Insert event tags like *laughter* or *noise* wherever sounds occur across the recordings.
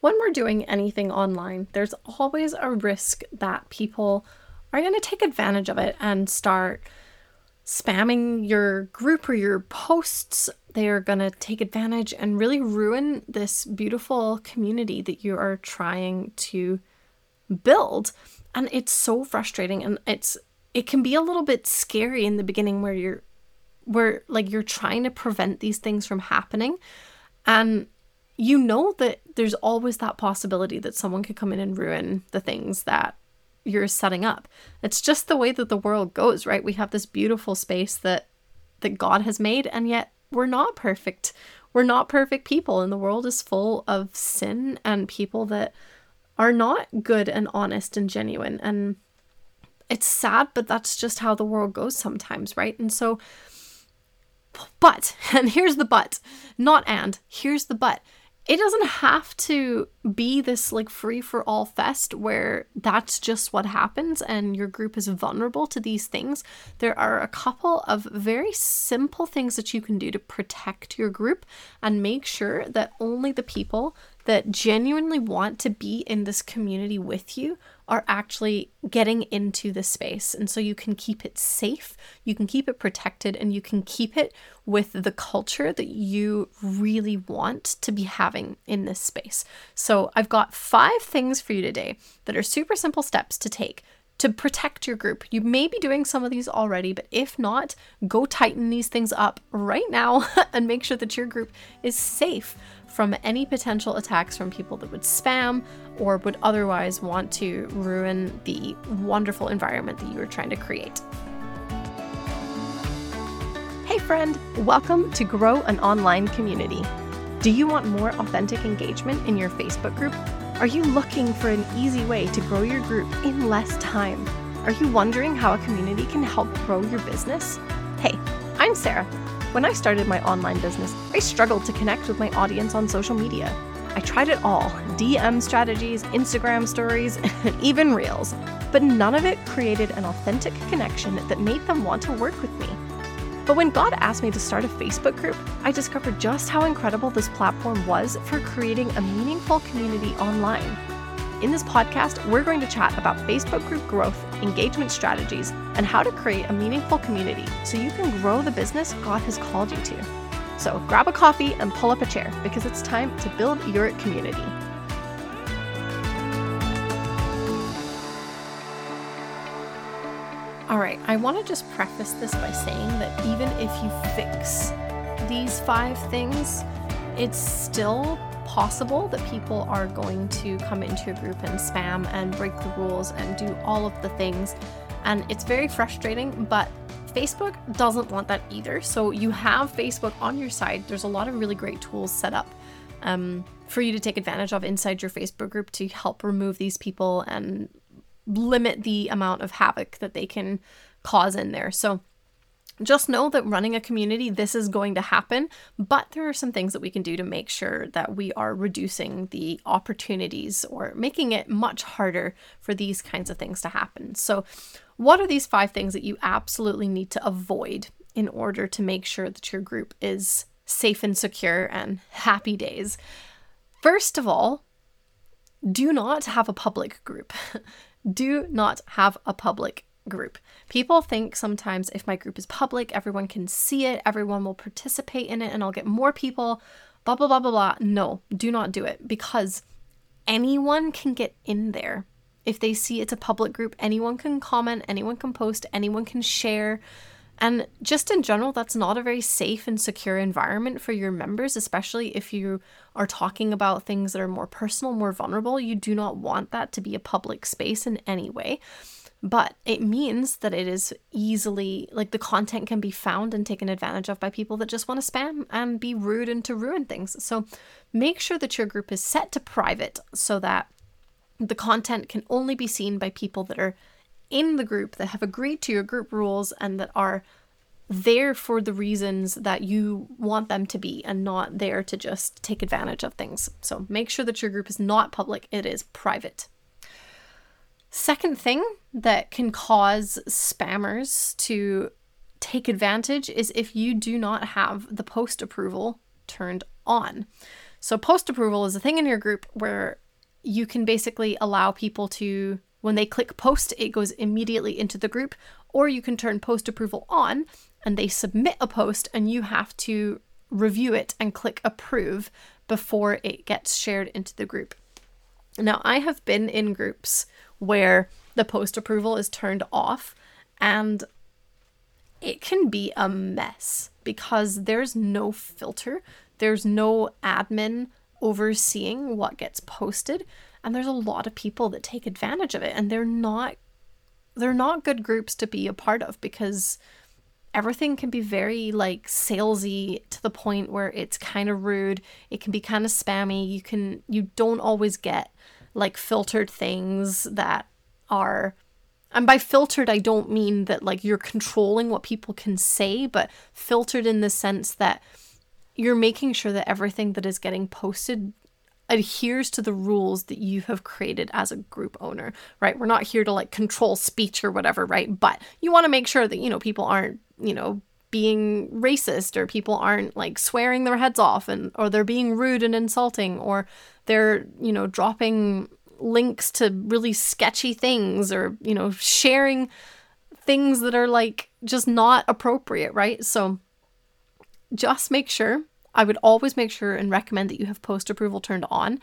when we're doing anything online, there's always a risk that people are going to take advantage of it and start spamming your group or your posts. They are going to take advantage and really ruin this beautiful community that you are trying to build. And it's so frustrating and it's it can be a little bit scary in the beginning where you're where like you're trying to prevent these things from happening and you know that there's always that possibility that someone could come in and ruin the things that you're setting up. It's just the way that the world goes, right? We have this beautiful space that that God has made and yet we're not perfect. We're not perfect people and the world is full of sin and people that are not good and honest and genuine and it's sad, but that's just how the world goes sometimes, right? And so but, *laughs* and here's the but, not and, here's the but it doesn't have to be this like free for all fest where that's just what happens and your group is vulnerable to these things. There are a couple of very simple things that you can do to protect your group and make sure that only the people that genuinely want to be in this community with you are actually getting into the space. And so you can keep it safe, you can keep it protected, and you can keep it with the culture that you really want to be having in this space. So I've got five things for you today that are super simple steps to take to protect your group. You may be doing some of these already, but if not, go tighten these things up right now *laughs* and make sure that your group is safe from any potential attacks from people that would spam or would otherwise want to ruin the wonderful environment that you are trying to create. Hey, friend, welcome to Grow an Online Community. Do you want more authentic engagement in your Facebook group? Are you looking for an easy way to grow your group in less time? Are you wondering how a community can help grow your business? Hey, I'm Sarah when I started my online business, I struggled to connect with my audience on social media. I tried it all DM strategies, Instagram stories, *laughs* and even Reels, but none of it created an authentic connection that made them want to work with me. But when God asked me to start a Facebook group, I discovered just how incredible this platform was for creating a meaningful community online. In this podcast, we're going to chat about Facebook group growth, engagement strategies, and how to create a meaningful community so you can grow the business God has called you to. So grab a coffee and pull up a chair because it's time to build your community. All right, I want to just preface this by saying that even if you fix these five things, it's still possible that people are going to come into your group and spam and break the rules and do all of the things. And it's very frustrating, but Facebook doesn't want that either. So you have Facebook on your side. There's a lot of really great tools set up um, for you to take advantage of inside your Facebook group to help remove these people and limit the amount of havoc that they can cause in there. So just know that running a community, this is going to happen, but there are some things that we can do to make sure that we are reducing the opportunities or making it much harder for these kinds of things to happen. So, what are these five things that you absolutely need to avoid in order to make sure that your group is safe and secure and happy days? First of all, do not have a public group. *laughs* do not have a public group. People think sometimes if my group is public, everyone can see it, everyone will participate in it, and I'll get more people, blah, blah, blah, blah, blah. No, do not do it because anyone can get in there. If they see it's a public group, anyone can comment, anyone can post, anyone can share. And just in general, that's not a very safe and secure environment for your members, especially if you are talking about things that are more personal, more vulnerable. You do not want that to be a public space in any way but it means that it is easily like the content can be found and taken advantage of by people that just want to spam and be rude and to ruin things. So make sure that your group is set to private so that the content can only be seen by people that are in the group that have agreed to your group rules and that are there for the reasons that you want them to be and not there to just take advantage of things. So make sure that your group is not public, it is private. Second thing that can cause spammers to take advantage is if you do not have the post approval turned on. So, post approval is a thing in your group where you can basically allow people to, when they click post, it goes immediately into the group, or you can turn post approval on and they submit a post and you have to review it and click approve before it gets shared into the group. Now, I have been in groups where the post approval is turned off and it can be a mess because there's no filter, there's no admin overseeing what gets posted, and there's a lot of people that take advantage of it and they're not they're not good groups to be a part of because everything can be very like salesy to the point where it's kind of rude. It can be kind of spammy. You can you don't always get like filtered things that are and by filtered I don't mean that like you're controlling what people can say, but filtered in the sense that you're making sure that everything that is getting posted adheres to the rules that you have created as a group owner, right? We're not here to like control speech or whatever, right? But you want to make sure that, you know, people aren't, you know, being racist or people aren't like swearing their heads off and or they're being rude and insulting or they're, you know, dropping links to really sketchy things or, you know, sharing things that are like just not appropriate, right? So just make sure I would always make sure and recommend that you have post approval turned on.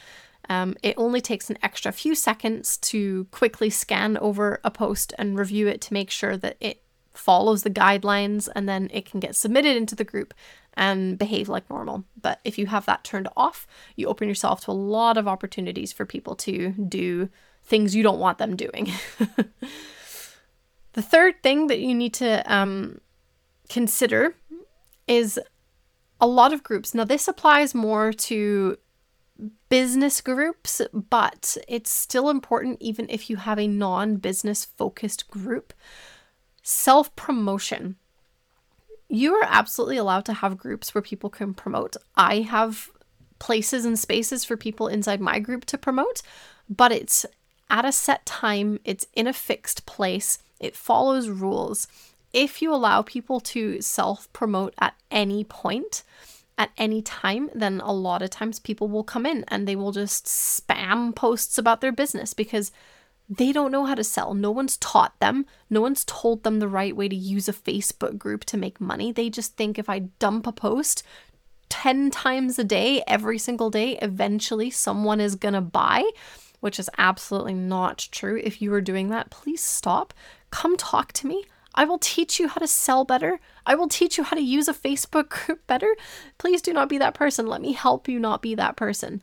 Um, it only takes an extra few seconds to quickly scan over a post and review it to make sure that it follows the guidelines and then it can get submitted into the group and behave like normal. But if you have that turned off, you open yourself to a lot of opportunities for people to do things you don't want them doing. *laughs* the third thing that you need to um, consider is a lot of groups. Now, this applies more to business groups, but it's still important even if you have a non business focused group. Self promotion. You are absolutely allowed to have groups where people can promote. I have places and spaces for people inside my group to promote, but it's at a set time, it's in a fixed place, it follows rules if you allow people to self promote at any point, at any time, then a lot of times people will come in and they will just spam posts about their business because they don't know how to sell. No one's taught them. No one's told them the right way to use a Facebook group to make money. They just think if I dump a post 10 times a day, every single day, eventually someone is going to buy, which is absolutely not true. If you are doing that, please stop. Come talk to me. I will teach you how to sell better. I will teach you how to use a Facebook group *laughs* better. Please do not be that person. Let me help you not be that person.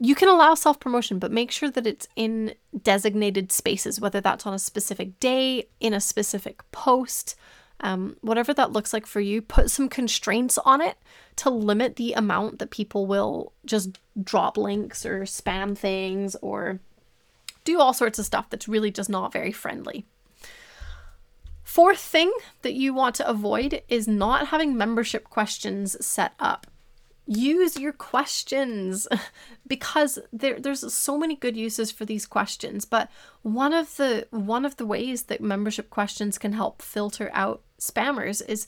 You can allow self promotion, but make sure that it's in designated spaces, whether that's on a specific day, in a specific post, um, whatever that looks like for you. Put some constraints on it to limit the amount that people will just drop links or spam things or do all sorts of stuff that's really just not very friendly. Fourth thing that you want to avoid is not having membership questions set up. Use your questions *laughs* because there, there's so many good uses for these questions. But one of the one of the ways that membership questions can help filter out spammers is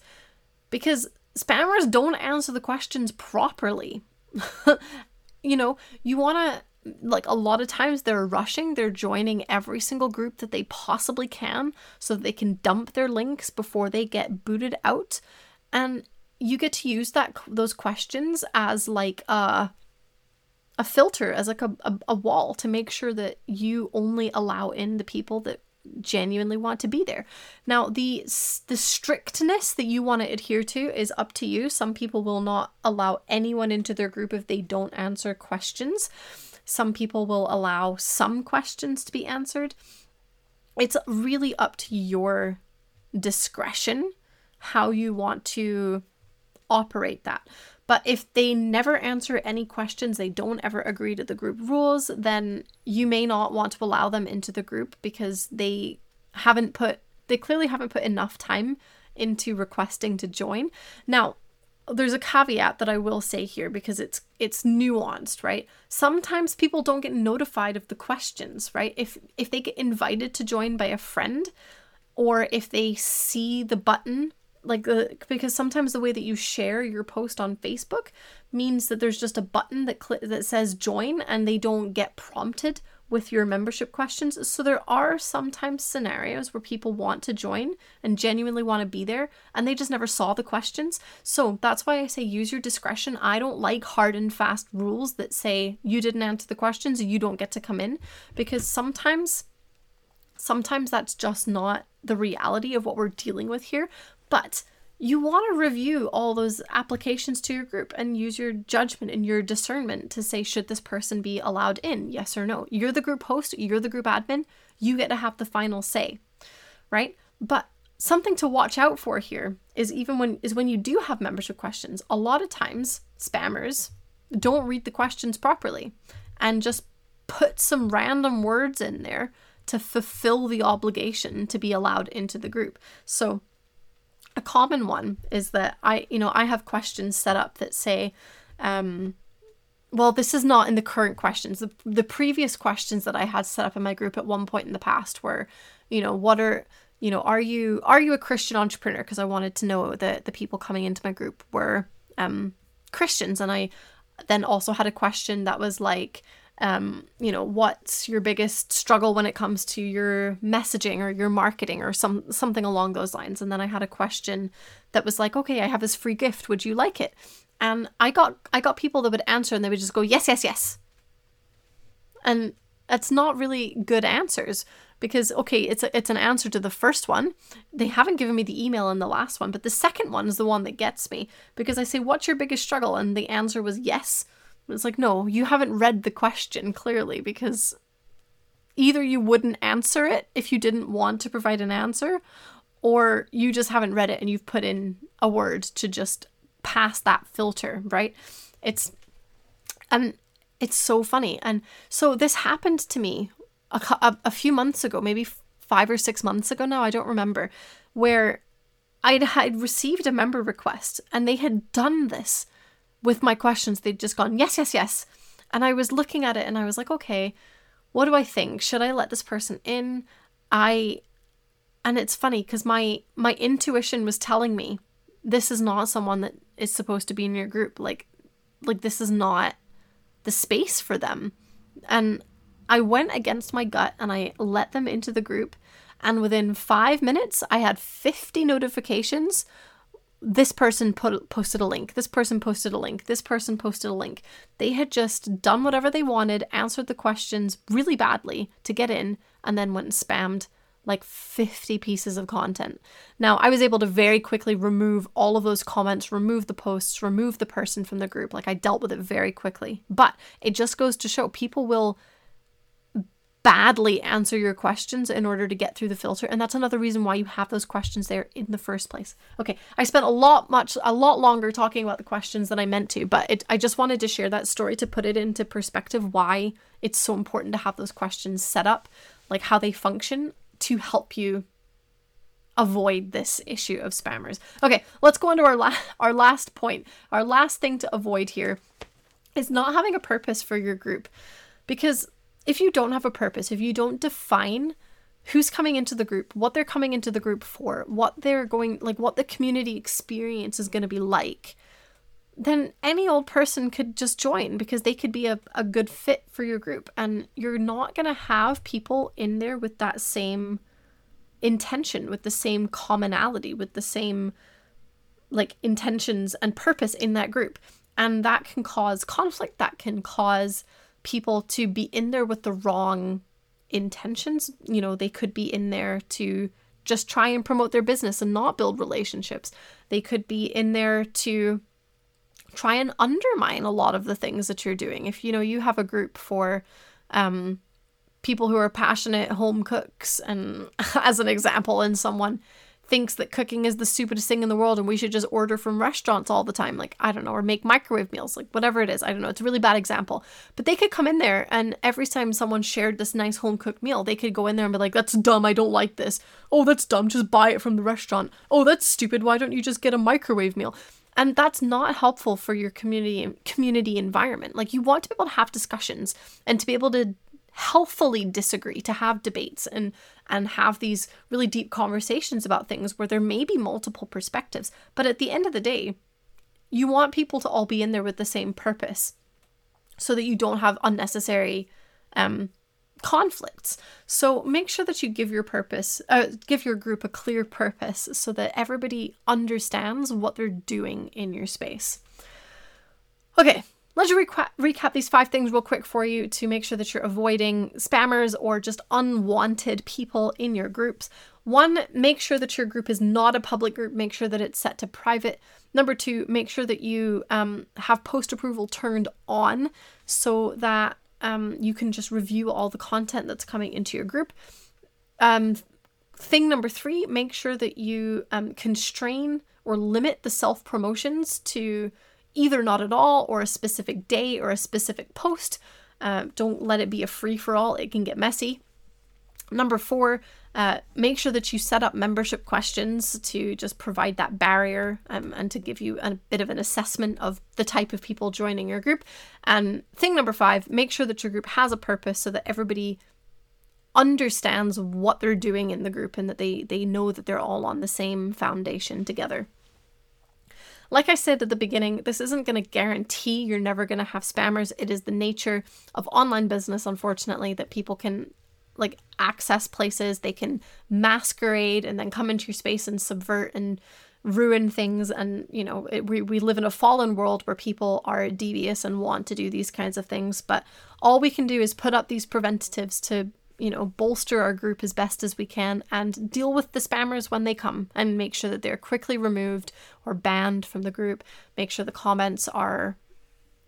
because spammers don't answer the questions properly. *laughs* you know, you want to like a lot of times they're rushing they're joining every single group that they possibly can so that they can dump their links before they get booted out and you get to use that those questions as like a a filter as like a, a, a wall to make sure that you only allow in the people that genuinely want to be there. Now, the the strictness that you want to adhere to is up to you. Some people will not allow anyone into their group if they don't answer questions. Some people will allow some questions to be answered. It's really up to your discretion how you want to operate that. But if they never answer any questions, they don't ever agree to the group rules, then you may not want to allow them into the group because they haven't put, they clearly haven't put enough time into requesting to join. Now, there's a caveat that I will say here because it's it's nuanced, right? Sometimes people don't get notified of the questions, right? If if they get invited to join by a friend or if they see the button like the because sometimes the way that you share your post on Facebook, means that there's just a button that cl- that says join and they don't get prompted with your membership questions. So there are sometimes scenarios where people want to join and genuinely want to be there and they just never saw the questions. So that's why I say use your discretion. I don't like hard and fast rules that say you didn't answer the questions, you don't get to come in because sometimes sometimes that's just not the reality of what we're dealing with here. But you want to review all those applications to your group and use your judgment and your discernment to say, should this person be allowed in? Yes or no. You're the group host, you're the group admin, you get to have the final say, right? But something to watch out for here is even when is when you do have membership questions a lot of times spammers don't read the questions properly and just put some random words in there to fulfill the obligation to be allowed into the group so a common one is that I, you know, I have questions set up that say, um, well, this is not in the current questions. The, the previous questions that I had set up in my group at one point in the past were, you know, what are, you know, are you are you a Christian entrepreneur? Because I wanted to know that the people coming into my group were um, Christians, and I then also had a question that was like, um, you know, what's your biggest struggle when it comes to your messaging or your marketing or some something along those lines. And then I had a question that was like, okay, I have this free gift. Would you like it? And I got I got people that would answer and they would just go, yes, yes, yes. And that's not really good answers because okay, it's a, it's an answer to the first one. They haven't given me the email in the last one, but the second one is the one that gets me because I say, "What's your biggest struggle?" and the answer was yes. It's like, no, you haven't read the question clearly because either you wouldn't answer it if you didn't want to provide an answer, or you just haven't read it and you've put in a word to just pass that filter, right? It's and it's so funny. And so this happened to me a, a, a few months ago, maybe five or six months ago now, I don't remember, where I'd had received a member request and they had done this with my questions, they'd just gone, yes, yes, yes. And I was looking at it and I was like, okay, what do I think? Should I let this person in? I and it's funny because my my intuition was telling me this is not someone that is supposed to be in your group. Like like this is not the space for them. And I went against my gut and I let them into the group. And within five minutes, I had 50 notifications this person put, posted a link, this person posted a link, this person posted a link. They had just done whatever they wanted, answered the questions really badly to get in, and then went and spammed like 50 pieces of content. Now, I was able to very quickly remove all of those comments, remove the posts, remove the person from the group. Like I dealt with it very quickly. But it just goes to show people will badly answer your questions in order to get through the filter and that's another reason why you have those questions there in the first place. Okay i spent a lot much a lot longer talking about the questions than i meant to but it, i just wanted to share that story to put it into perspective why it's so important to have those questions set up like how they function to help you avoid this issue of spammers. Okay let's go on to our, la- our last point. Our last thing to avoid here is not having a purpose for your group because if you don't have a purpose, if you don't define who's coming into the group, what they're coming into the group for, what they're going like what the community experience is going to be like, then any old person could just join because they could be a, a good fit for your group. And you're not going to have people in there with that same intention, with the same commonality, with the same like intentions and purpose in that group. And that can cause conflict, that can cause people to be in there with the wrong intentions. You know, they could be in there to just try and promote their business and not build relationships. They could be in there to try and undermine a lot of the things that you're doing. If you know you have a group for um people who are passionate home cooks and *laughs* as an example and someone thinks that cooking is the stupidest thing in the world and we should just order from restaurants all the time. Like, I don't know, or make microwave meals, like whatever it is. I don't know. It's a really bad example. But they could come in there and every time someone shared this nice home cooked meal, they could go in there and be like, that's dumb. I don't like this. Oh, that's dumb. Just buy it from the restaurant. Oh, that's stupid. Why don't you just get a microwave meal? and that's not helpful for your community community environment like you want to be able to have discussions and to be able to healthfully disagree to have debates and and have these really deep conversations about things where there may be multiple perspectives but at the end of the day you want people to all be in there with the same purpose so that you don't have unnecessary um, conflicts. So make sure that you give your purpose, uh, give your group a clear purpose so that everybody understands what they're doing in your space. Okay, let's reca- recap these five things real quick for you to make sure that you're avoiding spammers or just unwanted people in your groups. One, make sure that your group is not a public group. Make sure that it's set to private. Number two, make sure that you um, have post approval turned on so that um, you can just review all the content that's coming into your group. Um, thing number three, make sure that you um, constrain or limit the self promotions to either not at all or a specific day or a specific post. Uh, don't let it be a free for all, it can get messy. Number four, uh, make sure that you set up membership questions to just provide that barrier um, and to give you a bit of an assessment of the type of people joining your group. And thing number five, make sure that your group has a purpose so that everybody understands what they're doing in the group and that they they know that they're all on the same foundation together. Like I said at the beginning, this isn't going to guarantee you're never going to have spammers. It is the nature of online business, unfortunately, that people can like access places. They can masquerade and then come into your space and subvert and ruin things. And you know it, we, we live in a fallen world where people are devious and want to do these kinds of things. But all we can do is put up these preventatives to you know bolster our group as best as we can and deal with the spammers when they come and make sure that they're quickly removed or banned from the group make sure the comments are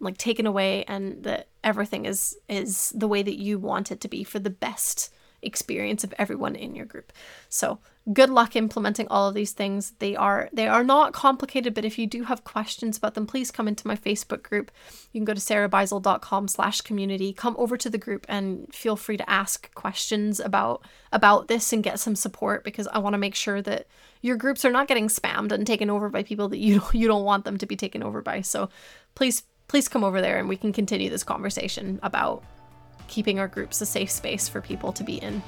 like taken away and that everything is is the way that you want it to be for the best experience of everyone in your group. So, good luck implementing all of these things. They are they are not complicated, but if you do have questions about them, please come into my Facebook group. You can go to sarahbeisel.com slash community. Come over to the group and feel free to ask questions about about this and get some support because I want to make sure that your groups are not getting spammed and taken over by people that you *laughs* don't, you don't want them to be taken over by. So please please come over there and we can continue this conversation about keeping our groups a safe space for people to be in.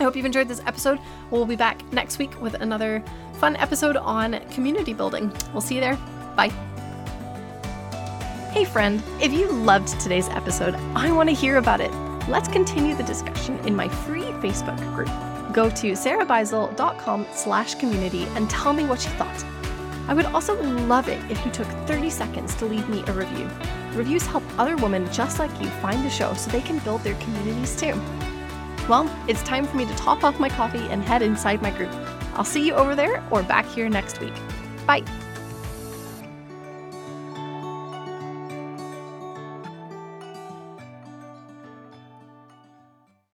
I hope you've enjoyed this episode. We'll be back next week with another fun episode on community building. We'll see you there. Bye. Hey, friend, if you loved today's episode, I want to hear about it. Let's continue the discussion in my free Facebook group. Go to sarahbeisel.com slash community and tell me what you thought. I would also love it if you took 30 seconds to leave me a review. Reviews help other women just like you find the show so they can build their communities too. Well, it's time for me to top off my coffee and head inside my group. I'll see you over there or back here next week. Bye.